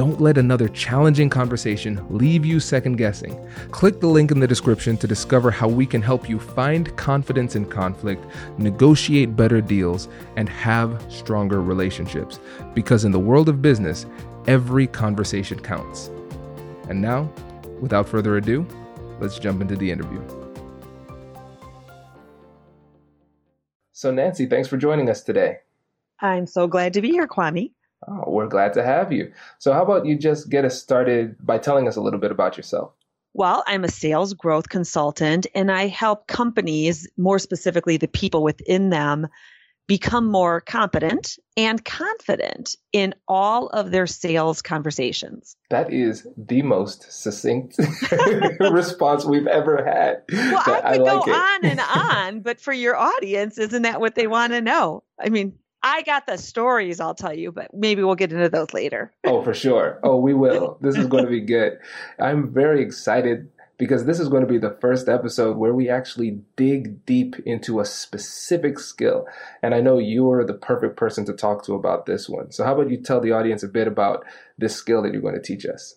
Don't let another challenging conversation leave you second guessing. Click the link in the description to discover how we can help you find confidence in conflict, negotiate better deals, and have stronger relationships. Because in the world of business, every conversation counts. And now, without further ado, let's jump into the interview. So, Nancy, thanks for joining us today. I'm so glad to be here, Kwame. Oh, we're glad to have you. So, how about you just get us started by telling us a little bit about yourself? Well, I'm a sales growth consultant and I help companies, more specifically the people within them, become more competent and confident in all of their sales conversations. That is the most succinct response we've ever had. Well, I could I like go it. on and on, but for your audience, isn't that what they want to know? I mean, I got the stories I'll tell you, but maybe we'll get into those later. oh, for sure. Oh, we will. This is going to be good. I'm very excited because this is going to be the first episode where we actually dig deep into a specific skill. And I know you're the perfect person to talk to about this one. So, how about you tell the audience a bit about this skill that you're going to teach us?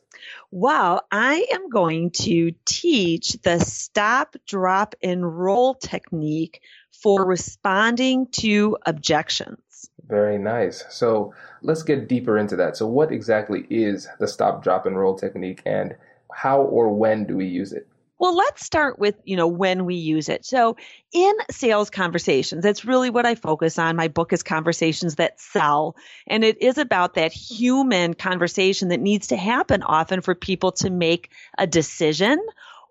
Well, I am going to teach the stop, drop, and roll technique for responding to objections. Very nice. So let's get deeper into that. So, what exactly is the stop, drop, and roll technique, and how or when do we use it? Well, let's start with, you know, when we use it. So, in sales conversations, that's really what I focus on. My book is Conversations That Sell, and it is about that human conversation that needs to happen often for people to make a decision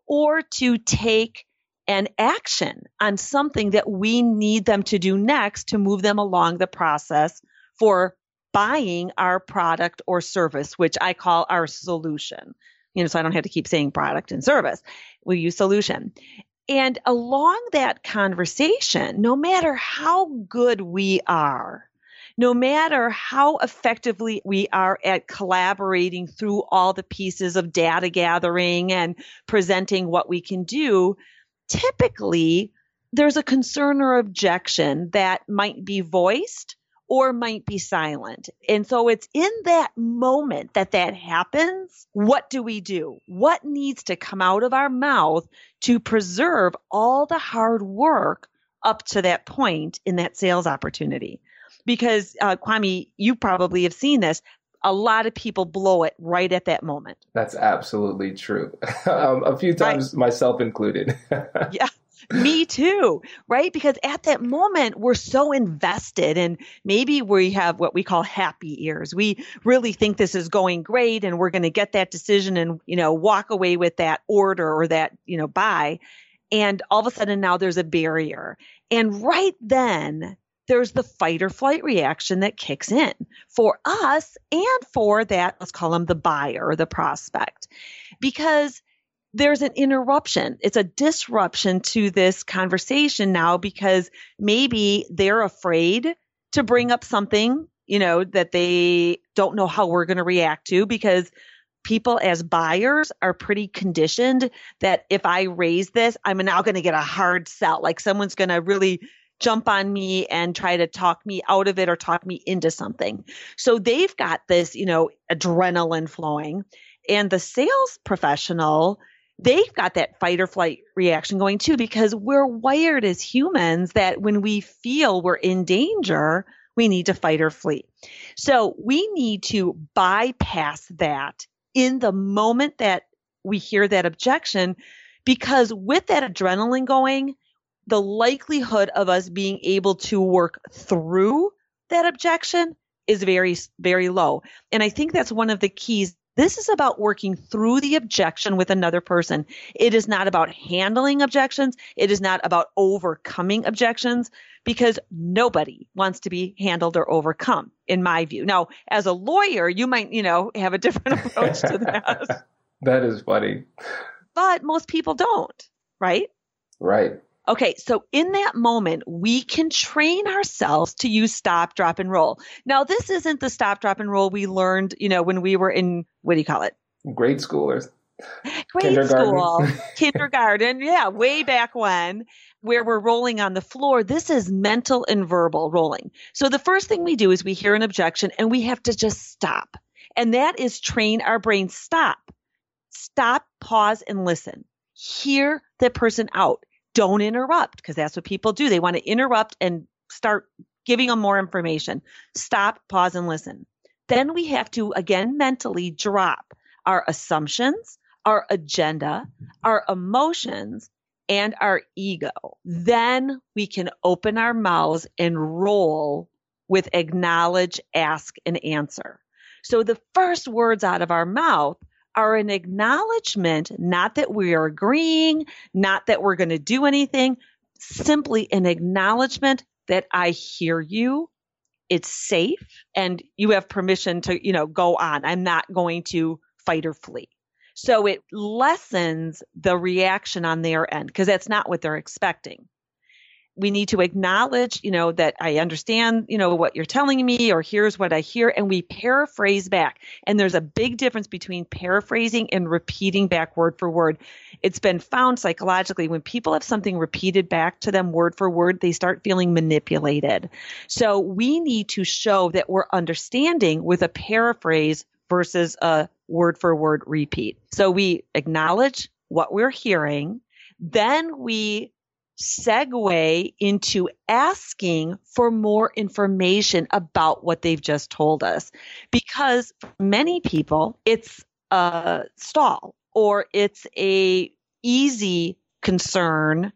or to take an action on something that we need them to do next to move them along the process for buying our product or service, which I call our solution. You know, so I don't have to keep saying product and service. We use solution. And along that conversation, no matter how good we are, no matter how effectively we are at collaborating through all the pieces of data gathering and presenting what we can do, typically there's a concern or objection that might be voiced or might be silent. And so it's in that moment that that happens. What do we do? What needs to come out of our mouth to preserve all the hard work up to that point in that sales opportunity? Because, uh, Kwame, you probably have seen this a lot of people blow it right at that moment. That's absolutely true. um, a few times, right. myself included. yeah. Me too, right? Because at that moment, we're so invested, and maybe we have what we call happy ears. We really think this is going great, and we're going to get that decision and, you know, walk away with that order or that, you know, buy. And all of a sudden, now there's a barrier. And right then, there's the fight or flight reaction that kicks in for us and for that, let's call them the buyer or the prospect, because there's an interruption. It's a disruption to this conversation now because maybe they're afraid to bring up something you know, that they don't know how we're going to react to because people as buyers are pretty conditioned that if I raise this, I'm now going to get a hard sell. Like someone's going to really jump on me and try to talk me out of it or talk me into something. So they've got this, you know, adrenaline flowing. And the sales professional, they've got that fight or flight reaction going too, because we're wired as humans that when we feel we're in danger, we need to fight or flee. So we need to bypass that in the moment that we hear that objection, because with that adrenaline going, the likelihood of us being able to work through that objection is very, very low. And I think that's one of the keys. This is about working through the objection with another person. It is not about handling objections. It is not about overcoming objections because nobody wants to be handled or overcome, in my view. Now, as a lawyer, you might, you know, have a different approach to that. that is funny. But most people don't, right? Right. Okay, so in that moment, we can train ourselves to use stop, drop, and roll. Now, this isn't the stop, drop, and roll we learned, you know, when we were in, what do you call it? Grade schoolers. Grade kindergarten. school, kindergarten, yeah, way back when, where we're rolling on the floor. This is mental and verbal rolling. So the first thing we do is we hear an objection and we have to just stop. And that is train our brain stop. Stop, pause, and listen. Hear the person out don't interrupt because that's what people do. They want to interrupt and start giving them more information. Stop, pause, and listen. Then we have to again mentally drop our assumptions, our agenda, our emotions, and our ego. Then we can open our mouths and roll with acknowledge, ask, and answer. So the first words out of our mouth are an acknowledgement, not that we are agreeing, not that we're going to do anything, simply an acknowledgement that I hear you. It's safe and you have permission to, you know, go on. I'm not going to fight or flee. So it lessens the reaction on their end because that's not what they're expecting we need to acknowledge, you know, that I understand, you know, what you're telling me or here's what I hear and we paraphrase back. And there's a big difference between paraphrasing and repeating back word for word. It's been found psychologically when people have something repeated back to them word for word, they start feeling manipulated. So we need to show that we're understanding with a paraphrase versus a word for word repeat. So we acknowledge what we're hearing. Then we segue into asking for more information about what they've just told us. Because for many people, it's a stall or it's a easy concern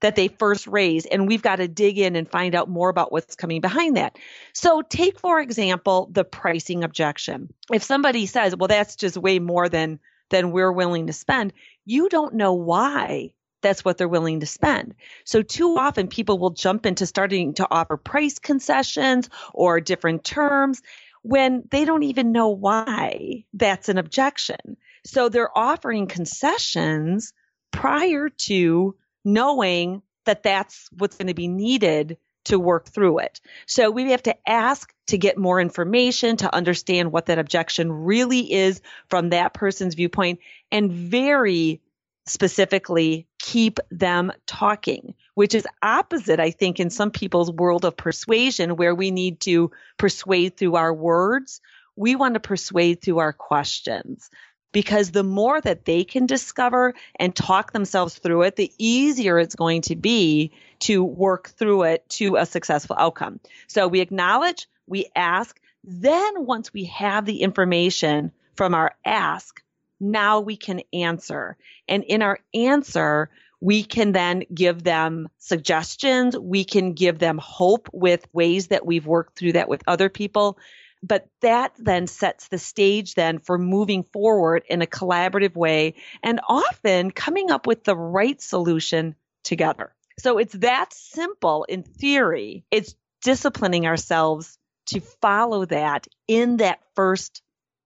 that they first raise and we've got to dig in and find out more about what's coming behind that. So take for example the pricing objection. If somebody says, "Well that's just way more than than we're willing to spend," you don't know why that's what they're willing to spend. So too often people will jump into starting to offer price concessions or different terms when they don't even know why that's an objection. So they're offering concessions prior to knowing that that's what's going to be needed to work through it. So we have to ask to get more information to understand what that objection really is from that person's viewpoint and very specifically keep them talking, which is opposite, I think, in some people's world of persuasion, where we need to persuade through our words. We want to persuade through our questions because the more that they can discover and talk themselves through it, the easier it's going to be to work through it to a successful outcome. So we acknowledge, we ask, then once we have the information from our ask, now we can answer. And in our answer, we can then give them suggestions. We can give them hope with ways that we've worked through that with other people. But that then sets the stage then for moving forward in a collaborative way and often coming up with the right solution together. So it's that simple in theory. It's disciplining ourselves to follow that in that first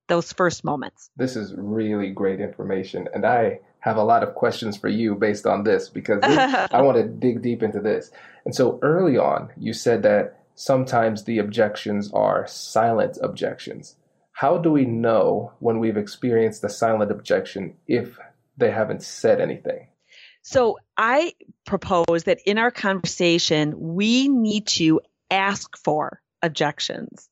those first moments. This is really great information. And I have a lot of questions for you based on this because this, I want to dig deep into this. And so early on, you said that sometimes the objections are silent objections. How do we know when we've experienced a silent objection if they haven't said anything? So I propose that in our conversation, we need to ask for objections.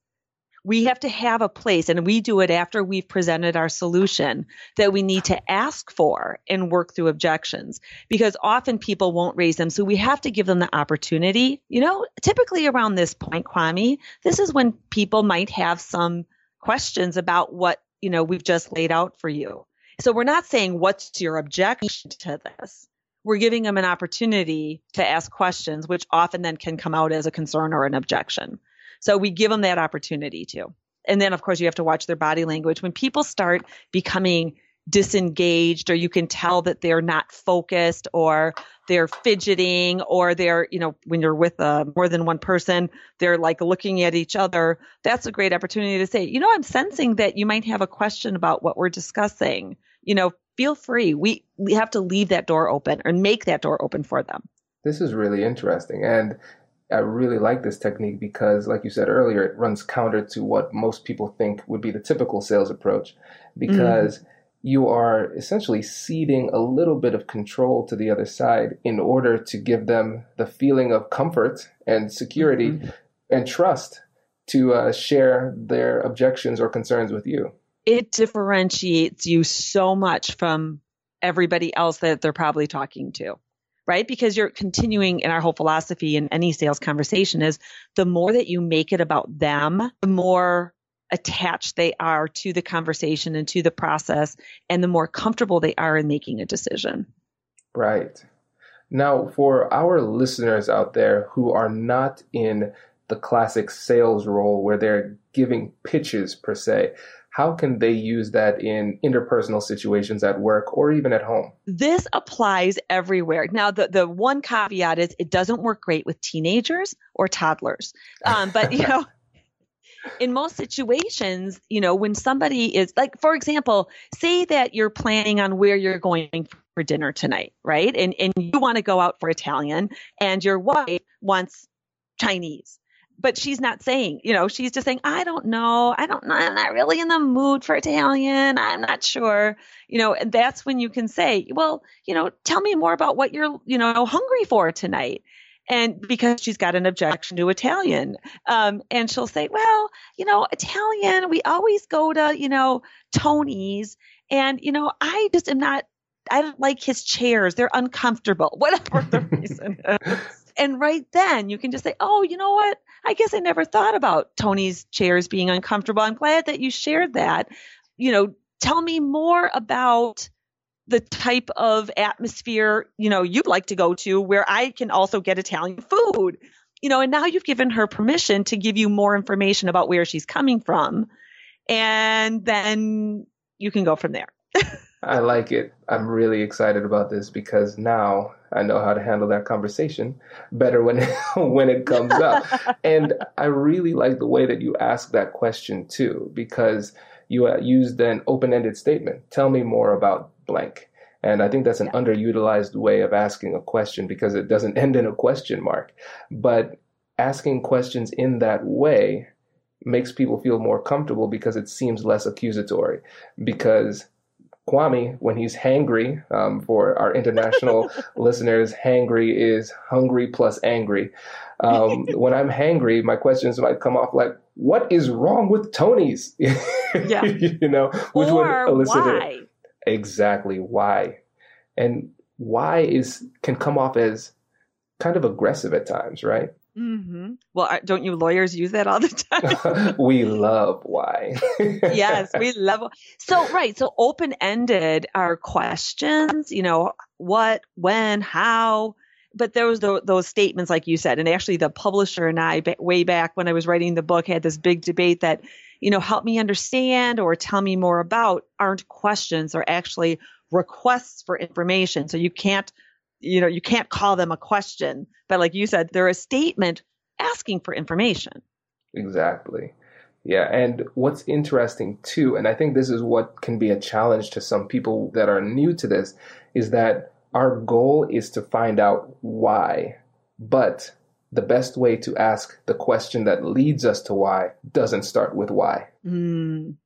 We have to have a place, and we do it after we've presented our solution that we need to ask for and work through objections because often people won't raise them. So we have to give them the opportunity. You know, typically around this point, Kwame, this is when people might have some questions about what, you know, we've just laid out for you. So we're not saying, what's your objection to this? We're giving them an opportunity to ask questions, which often then can come out as a concern or an objection. So we give them that opportunity to. And then, of course, you have to watch their body language. When people start becoming disengaged or you can tell that they're not focused or they're fidgeting or they're you know when you're with uh, more than one person they're like looking at each other that's a great opportunity to say you know i'm sensing that you might have a question about what we're discussing you know feel free we we have to leave that door open or make that door open for them this is really interesting and I really like this technique because, like you said earlier, it runs counter to what most people think would be the typical sales approach because mm you are essentially ceding a little bit of control to the other side in order to give them the feeling of comfort and security mm-hmm. and trust to uh, share their objections or concerns with you. It differentiates you so much from everybody else that they're probably talking to. Right? Because you're continuing in our whole philosophy in any sales conversation is the more that you make it about them, the more attached they are to the conversation and to the process, and the more comfortable they are in making a decision. Right. Now, for our listeners out there who are not in the classic sales role where they're giving pitches per se, how can they use that in interpersonal situations at work or even at home? This applies everywhere. Now, the, the one caveat is it doesn't work great with teenagers or toddlers. Um, but, you know, in most situations, you know, when somebody is like, for example, say that you're planning on where you're going for dinner tonight, right? And and you want to go out for Italian, and your wife wants Chinese. But she's not saying, you know, she's just saying, I don't know. I don't know. I'm not really in the mood for Italian. I'm not sure. You know, and that's when you can say, well, you know, tell me more about what you're, you know, hungry for tonight and because she's got an objection to Italian. Um, and she'll say, well, you know, Italian, we always go to, you know, Tony's. And, you know, I just am not, I don't like his chairs. They're uncomfortable, whatever the reason is. And right then you can just say, oh, you know what? I guess I never thought about Tony's chairs being uncomfortable. I'm glad that you shared that. You know, tell me more about the type of atmosphere, you know, you'd like to go to where I can also get Italian food. You know, and now you've given her permission to give you more information about where she's coming from. And then you can go from there. I like it. I'm really excited about this because now I know how to handle that conversation better when when it comes up. and I really like the way that you ask that question too because you uh, used an open-ended statement. Tell me more about blank. And I think that's an yeah. underutilized way of asking a question because it doesn't end in a question mark. But asking questions in that way makes people feel more comfortable because it seems less accusatory. Because Kwame, when he's hangry, um, for our international listeners, hangry is hungry plus angry. Um, when I'm hangry, my questions might come off like, "What is wrong with Tony's?" yeah, you know, which or would elicit why? exactly why, and why is can come off as kind of aggressive at times, right? Mm-hmm. Well, don't you lawyers use that all the time? we love why. yes, we love. So right, so open ended are questions. You know, what, when, how. But there was those, those statements, like you said, and actually, the publisher and I, way back when I was writing the book, had this big debate that, you know, help me understand or tell me more about aren't questions, or actually requests for information. So you can't you know, you can't call them a question, but like you said, they're a statement asking for information. Exactly. Yeah, and what's interesting too, and I think this is what can be a challenge to some people that are new to this, is that our goal is to find out why. But the best way to ask the question that leads us to why doesn't start with why. Mm.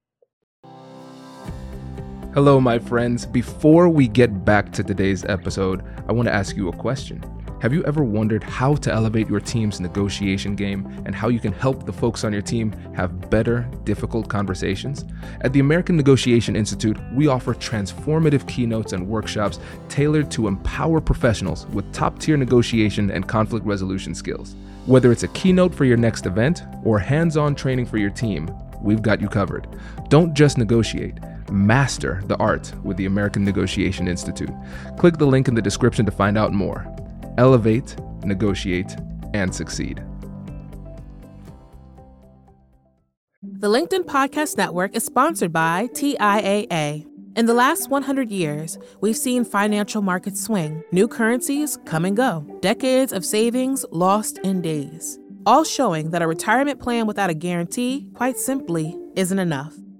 Hello, my friends. Before we get back to today's episode, I want to ask you a question. Have you ever wondered how to elevate your team's negotiation game and how you can help the folks on your team have better, difficult conversations? At the American Negotiation Institute, we offer transformative keynotes and workshops tailored to empower professionals with top tier negotiation and conflict resolution skills. Whether it's a keynote for your next event or hands on training for your team, we've got you covered. Don't just negotiate. Master the art with the American Negotiation Institute. Click the link in the description to find out more elevate, negotiate, and succeed. The LinkedIn Podcast Network is sponsored by TIAA. In the last 100 years, we've seen financial markets swing, new currencies come and go, decades of savings lost in days, all showing that a retirement plan without a guarantee, quite simply, isn't enough.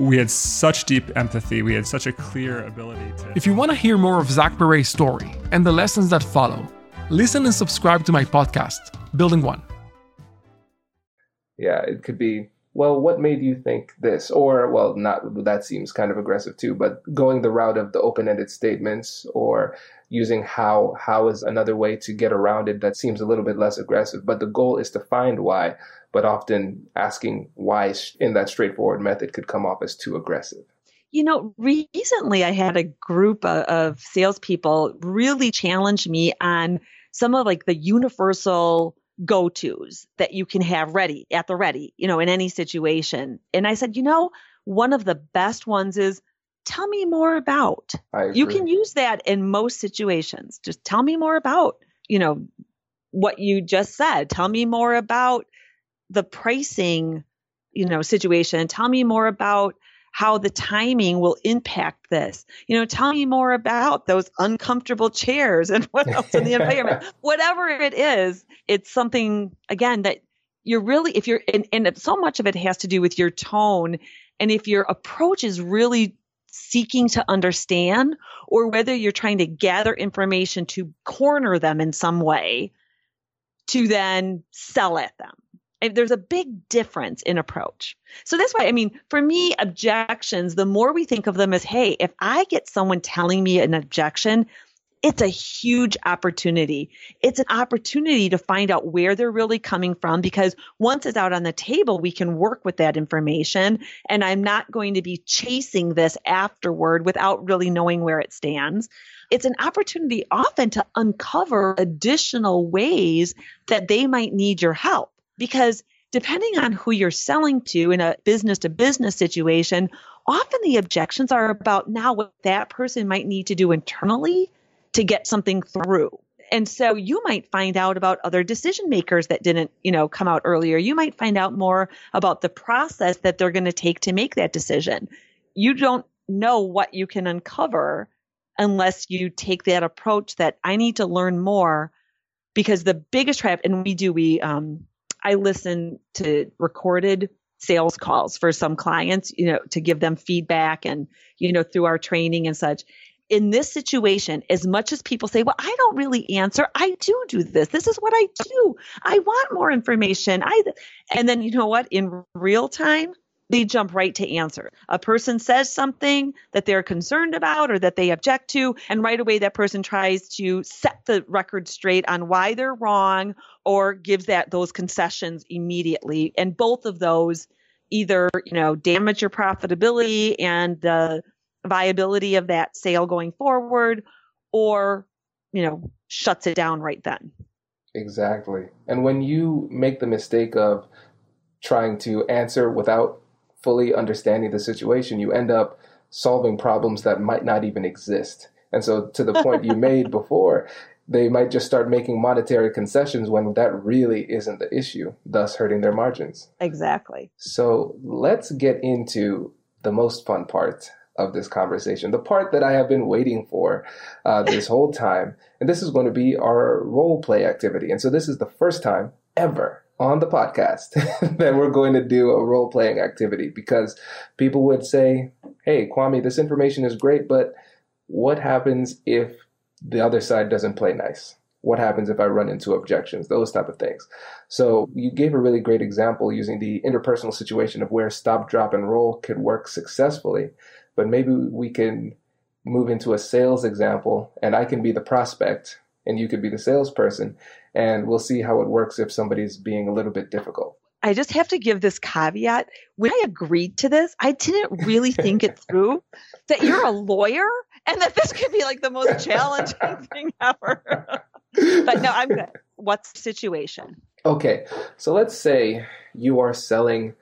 we had such deep empathy. We had such a clear ability to. If you want to hear more of Zach Perret's story and the lessons that follow, listen and subscribe to my podcast, Building One. Yeah, it could be, well, what made you think this? Or, well, not that seems kind of aggressive too, but going the route of the open ended statements or using how how is another way to get around it that seems a little bit less aggressive but the goal is to find why but often asking why in that straightforward method could come off as too aggressive. You know, recently I had a group of, of salespeople really challenge me on some of like the universal go tos that you can have ready at the ready, you know, in any situation. And I said, you know, one of the best ones is tell me more about. You can use that in most situations. Just tell me more about, you know, what you just said. Tell me more about the pricing, you know, situation. Tell me more about how the timing will impact this. You know, tell me more about those uncomfortable chairs and what else in the environment. Whatever it is, it's something again that you're really if you're and, and so much of it has to do with your tone and if your approach is really seeking to understand or whether you're trying to gather information to corner them in some way to then sell at them there's a big difference in approach. So that's why, I mean, for me, objections, the more we think of them as, hey, if I get someone telling me an objection, it's a huge opportunity. It's an opportunity to find out where they're really coming from because once it's out on the table, we can work with that information. And I'm not going to be chasing this afterward without really knowing where it stands. It's an opportunity often to uncover additional ways that they might need your help because depending on who you're selling to in a business to business situation, often the objections are about now what that person might need to do internally to get something through. And so you might find out about other decision makers that didn't, you know, come out earlier. You might find out more about the process that they're going to take to make that decision. You don't know what you can uncover unless you take that approach that I need to learn more because the biggest trap, and we do, we, um, I listen to recorded sales calls for some clients, you know, to give them feedback and, you know, through our training and such. In this situation, as much as people say, well, I don't really answer, I do do this. This is what I do. I want more information. I, and then you know what? In real time, they jump right to answer. A person says something that they're concerned about or that they object to, and right away that person tries to set the record straight on why they're wrong or gives that those concessions immediately. And both of those either, you know, damage your profitability and the viability of that sale going forward or, you know, shuts it down right then. Exactly. And when you make the mistake of trying to answer without fully understanding the situation, you end up solving problems that might not even exist. And so, to the point you made before, they might just start making monetary concessions when that really isn't the issue, thus hurting their margins. Exactly. So, let's get into the most fun part of this conversation, the part that I have been waiting for uh, this whole time. And this is going to be our role play activity. And so, this is the first time ever on the podcast that we're going to do a role playing activity because people would say, Hey, Kwame, this information is great, but what happens if the other side doesn't play nice? What happens if I run into objections? Those type of things. So you gave a really great example using the interpersonal situation of where stop, drop, and roll could work successfully. But maybe we can move into a sales example and I can be the prospect and you could be the salesperson and we'll see how it works if somebody's being a little bit difficult. I just have to give this caveat. When I agreed to this, I didn't really think it through that you're a lawyer and that this could be like the most challenging thing ever. but no, I'm good. What's the situation? Okay. So let's say you are selling,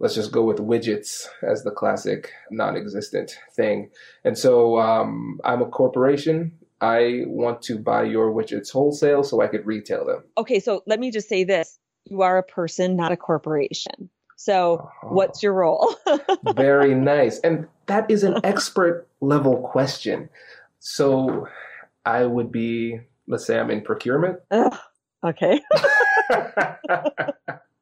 let's just go with widgets as the classic non existent thing. And so um, I'm a corporation I want to buy your widgets wholesale so I could retail them. Okay, so let me just say this. You are a person, not a corporation. So, uh-huh. what's your role? Very nice. And that is an expert level question. So, I would be, let's say I'm in procurement. Ugh, okay.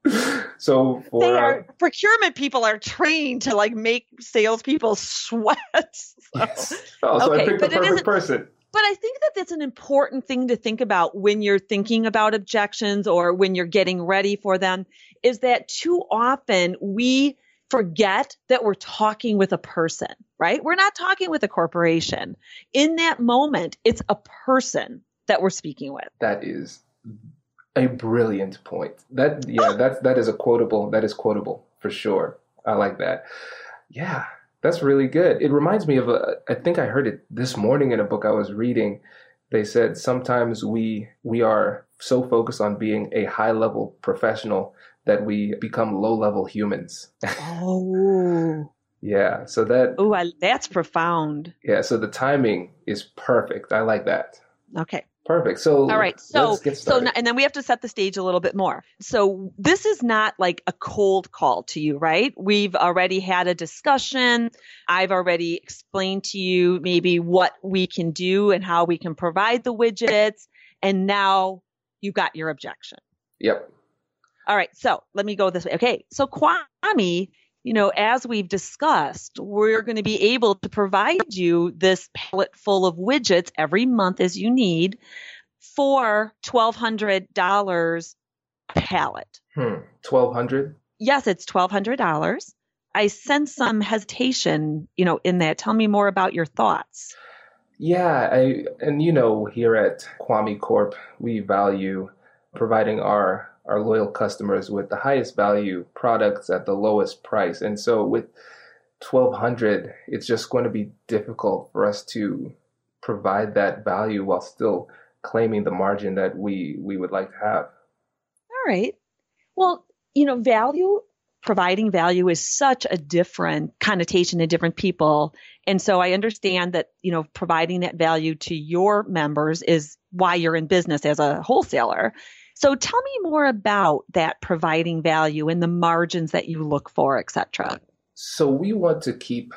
so for they are, uh, procurement people are trained to like make salespeople sweat. So. Yes. Oh, so okay, I picked the perfect person. But I think that that's an important thing to think about when you're thinking about objections or when you're getting ready for them is that too often we forget that we're talking with a person, right? We're not talking with a corporation. In that moment, it's a person that we're speaking with. That is a brilliant point. That yeah, oh. that's that is a quotable. That is quotable for sure. I like that. Yeah, that's really good. It reminds me of a, I think I heard it this morning in a book I was reading. They said sometimes we we are so focused on being a high level professional that we become low level humans. Oh. yeah. So that Oh, that's profound. Yeah, so the timing is perfect. I like that. Okay. Perfect. So all right. So so and then we have to set the stage a little bit more. So this is not like a cold call to you, right? We've already had a discussion. I've already explained to you maybe what we can do and how we can provide the widgets, and now you got your objection. Yep. All right. So let me go this way. Okay. So Kwame you know, as we've discussed, we're going to be able to provide you this pallet full of widgets every month as you need for $1,200 pallet. Hmm. 1200 Yes, it's $1,200. I sense some hesitation, you know, in that. Tell me more about your thoughts. Yeah, I and you know, here at Kwame Corp, we value providing our our loyal customers with the highest value products at the lowest price. And so with 1200, it's just going to be difficult for us to provide that value while still claiming the margin that we we would like to have. All right. Well, you know, value providing value is such a different connotation to different people. And so I understand that, you know, providing that value to your members is why you're in business as a wholesaler. So tell me more about that providing value and the margins that you look for, et cetera. So we want to keep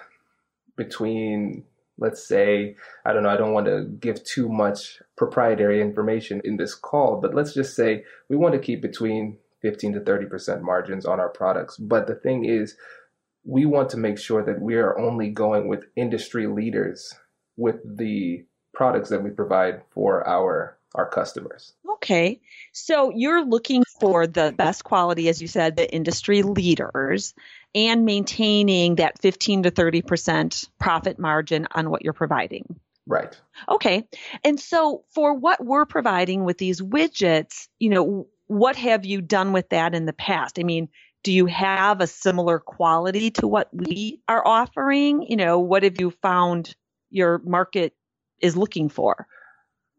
between let's say i don't know i don't want to give too much proprietary information in this call but let's just say we want to keep between 15 to 30% margins on our products but the thing is we want to make sure that we are only going with industry leaders with the products that we provide for our our customers. Okay. So you're looking for the best quality, as you said, the industry leaders, and maintaining that 15 to 30% profit margin on what you're providing. Right. Okay. And so for what we're providing with these widgets, you know, what have you done with that in the past? I mean, do you have a similar quality to what we are offering? You know, what have you found your market is looking for?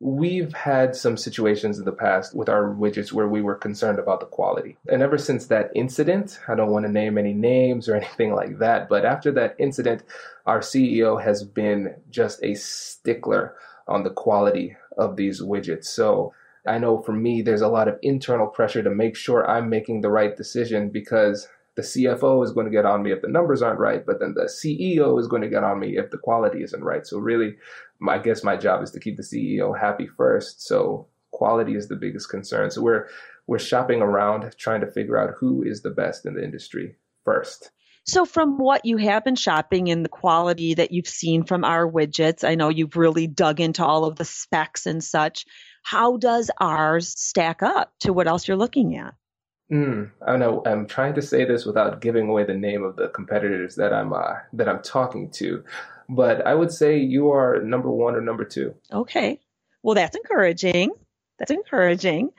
We've had some situations in the past with our widgets where we were concerned about the quality. And ever since that incident, I don't want to name any names or anything like that, but after that incident, our CEO has been just a stickler on the quality of these widgets. So I know for me, there's a lot of internal pressure to make sure I'm making the right decision because the CFO is going to get on me if the numbers aren't right, but then the CEO is going to get on me if the quality isn't right. So really, I guess my job is to keep the CEO happy first. So quality is the biggest concern. So we're we're shopping around trying to figure out who is the best in the industry first. So, from what you have been shopping and the quality that you've seen from our widgets, I know you've really dug into all of the specs and such. How does ours stack up to what else you're looking at? Mm, I know. I'm trying to say this without giving away the name of the competitors that I'm uh, that I'm talking to, but I would say you are number one or number two. Okay. Well, that's encouraging. That's encouraging.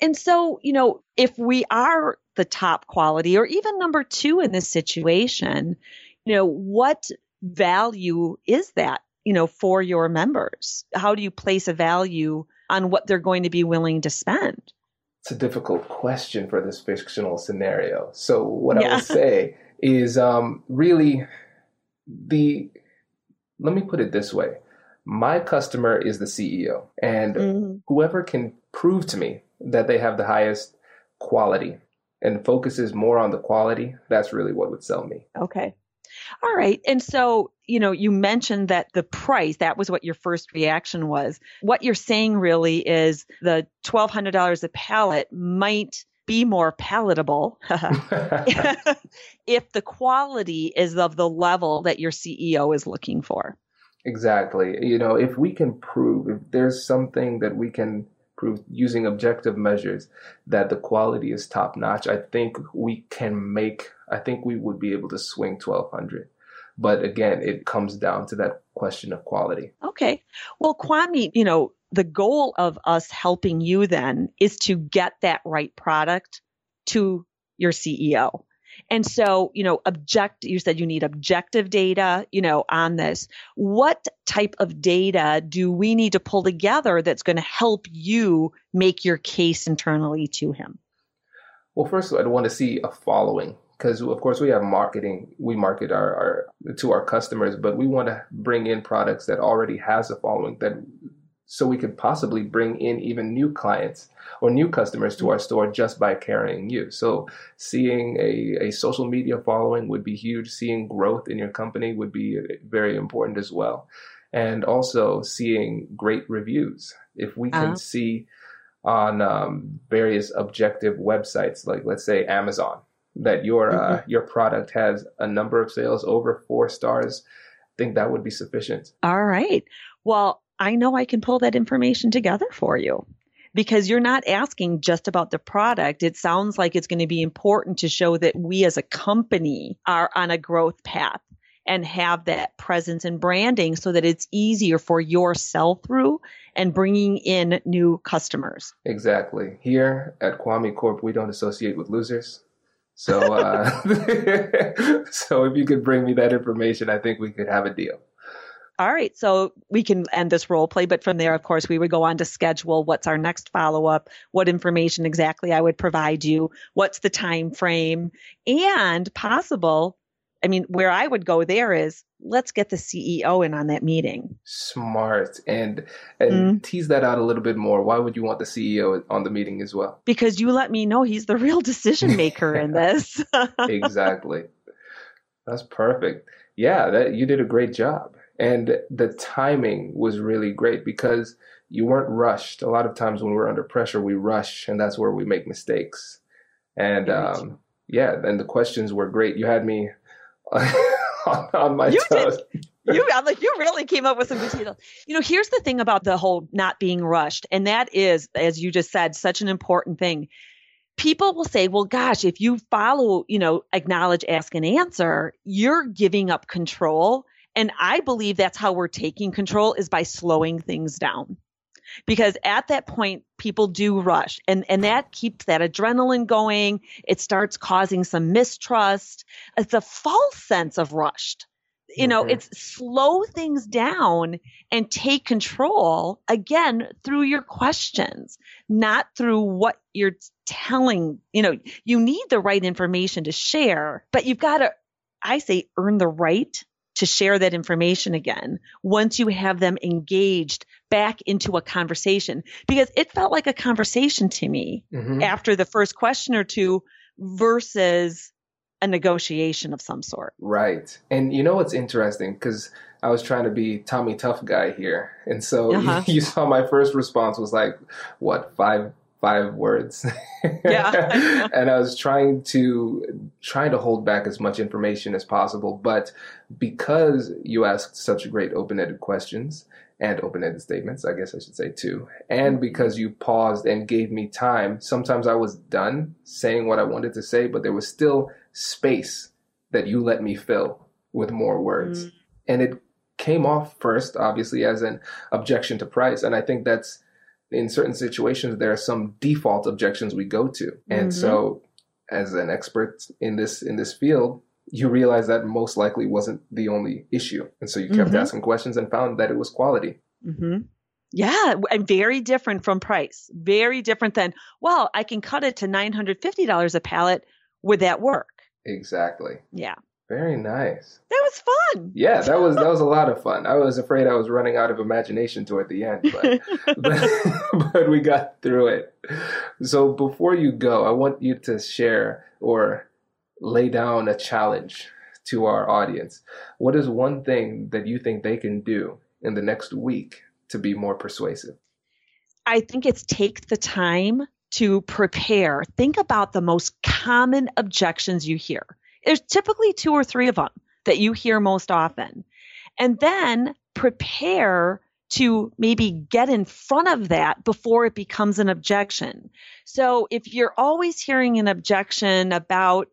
And so, you know, if we are the top quality or even number two in this situation, you know, what value is that, you know, for your members? How do you place a value on what they're going to be willing to spend? It's a difficult question for this fictional scenario. So what yeah. I would say is um, really the. Let me put it this way: my customer is the CEO, and mm-hmm. whoever can prove to me that they have the highest quality and focuses more on the quality, that's really what would sell me. Okay. All right. And so, you know, you mentioned that the price, that was what your first reaction was. What you're saying really is the $1,200 a pallet might be more palatable if the quality is of the level that your CEO is looking for. Exactly. You know, if we can prove, if there's something that we can prove using objective measures that the quality is top notch, I think we can make, I think we would be able to swing 1200. But again, it comes down to that question of quality. Okay. Well, Kwame, you know, the goal of us helping you then is to get that right product to your CEO. And so, you know, object, you said you need objective data, you know, on this. What type of data do we need to pull together that's going to help you make your case internally to him? Well, first, I'd want to see a following because of course we have marketing we market our, our to our customers but we want to bring in products that already has a following that so we could possibly bring in even new clients or new customers to our store just by carrying you so seeing a, a social media following would be huge seeing growth in your company would be very important as well and also seeing great reviews if we can uh-huh. see on um, various objective websites like let's say amazon that your uh, mm-hmm. uh, your product has a number of sales over four stars, I think that would be sufficient. All right. Well, I know I can pull that information together for you because you're not asking just about the product. It sounds like it's going to be important to show that we as a company are on a growth path and have that presence and branding so that it's easier for your sell through and bringing in new customers. Exactly. Here at Kwame Corp, we don't associate with losers. So, uh, so if you could bring me that information, I think we could have a deal. All right, so we can end this role play, but from there, of course, we would go on to schedule what's our next follow up, what information exactly I would provide you, what's the time frame, and possible I mean, where I would go there is let's get the CEO in on that meeting. Smart. And and mm-hmm. tease that out a little bit more. Why would you want the CEO on the meeting as well? Because you let me know he's the real decision maker in this. exactly. That's perfect. Yeah, that you did a great job. And the timing was really great because you weren't rushed. A lot of times when we're under pressure, we rush, and that's where we make mistakes. And um, yeah, and the questions were great. You had me on, my you toes. Did, you, I'm like, you really came up with some good details. You know, here's the thing about the whole not being rushed, and that is, as you just said, such an important thing. People will say, well, gosh, if you follow, you know, acknowledge, ask, and answer, you're giving up control. And I believe that's how we're taking control is by slowing things down because at that point people do rush and and that keeps that adrenaline going it starts causing some mistrust it's a false sense of rushed you know, mm-hmm. it's slow things down and take control again through your questions, not through what you're telling. You know, you need the right information to share, but you've got to, I say, earn the right to share that information again once you have them engaged back into a conversation because it felt like a conversation to me mm-hmm. after the first question or two versus a negotiation of some sort. Right. And you know what's interesting? Because I was trying to be Tommy Tough guy here. And so uh-huh. you, you saw my first response was like, what, five five words. yeah. and I was trying to trying to hold back as much information as possible, but because you asked such great open-ended questions and open-ended statements, I guess I should say too, and because you paused and gave me time, sometimes I was done saying what I wanted to say, but there was still space that you let me fill with more words. Mm. And it came off first, obviously, as an objection to price. And I think that's in certain situations, there are some default objections we go to. And mm-hmm. so as an expert in this in this field, you realize that most likely wasn't the only issue. And so you kept mm-hmm. asking questions and found that it was quality. Mm-hmm. Yeah, and very different from price. Very different than, well, I can cut it to $950 a pallet. Would that work? Exactly. Yeah. Very nice. That was fun. Yeah, that was that was a lot of fun. I was afraid I was running out of imagination toward the end, but but, but we got through it. So before you go, I want you to share or lay down a challenge to our audience. What is one thing that you think they can do in the next week to be more persuasive? I think it's take the time to prepare. Think about the most common objections you hear there's typically two or three of them that you hear most often. And then prepare to maybe get in front of that before it becomes an objection. So if you're always hearing an objection about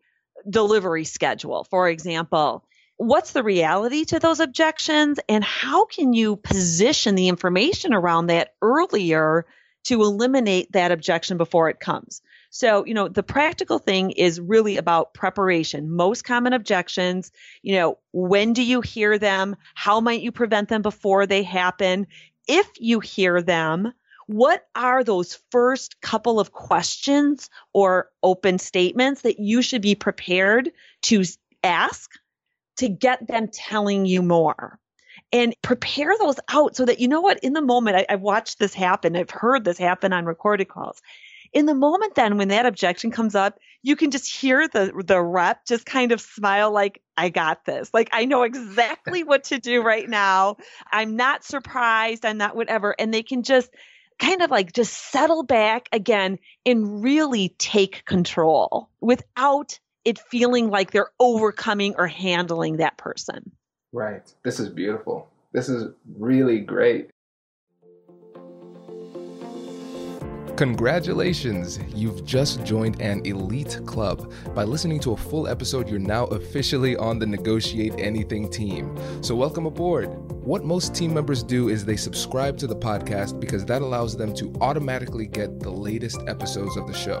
delivery schedule, for example, what's the reality to those objections and how can you position the information around that earlier to eliminate that objection before it comes? So, you know, the practical thing is really about preparation. Most common objections, you know, when do you hear them? How might you prevent them before they happen? If you hear them, what are those first couple of questions or open statements that you should be prepared to ask to get them telling you more? and prepare those out so that you know what in the moment I, have watched this happen i've heard this happen on recorded calls in the moment then when that objection comes up, you can just hear the the rep just kind of smile like I got this. Like I know exactly what to do right now. I'm not surprised, I'm not whatever and they can just kind of like just settle back again and really take control without it feeling like they're overcoming or handling that person. Right. This is beautiful. This is really great. Congratulations! You've just joined an elite club. By listening to a full episode, you're now officially on the Negotiate Anything team. So, welcome aboard. What most team members do is they subscribe to the podcast because that allows them to automatically get the latest episodes of the show.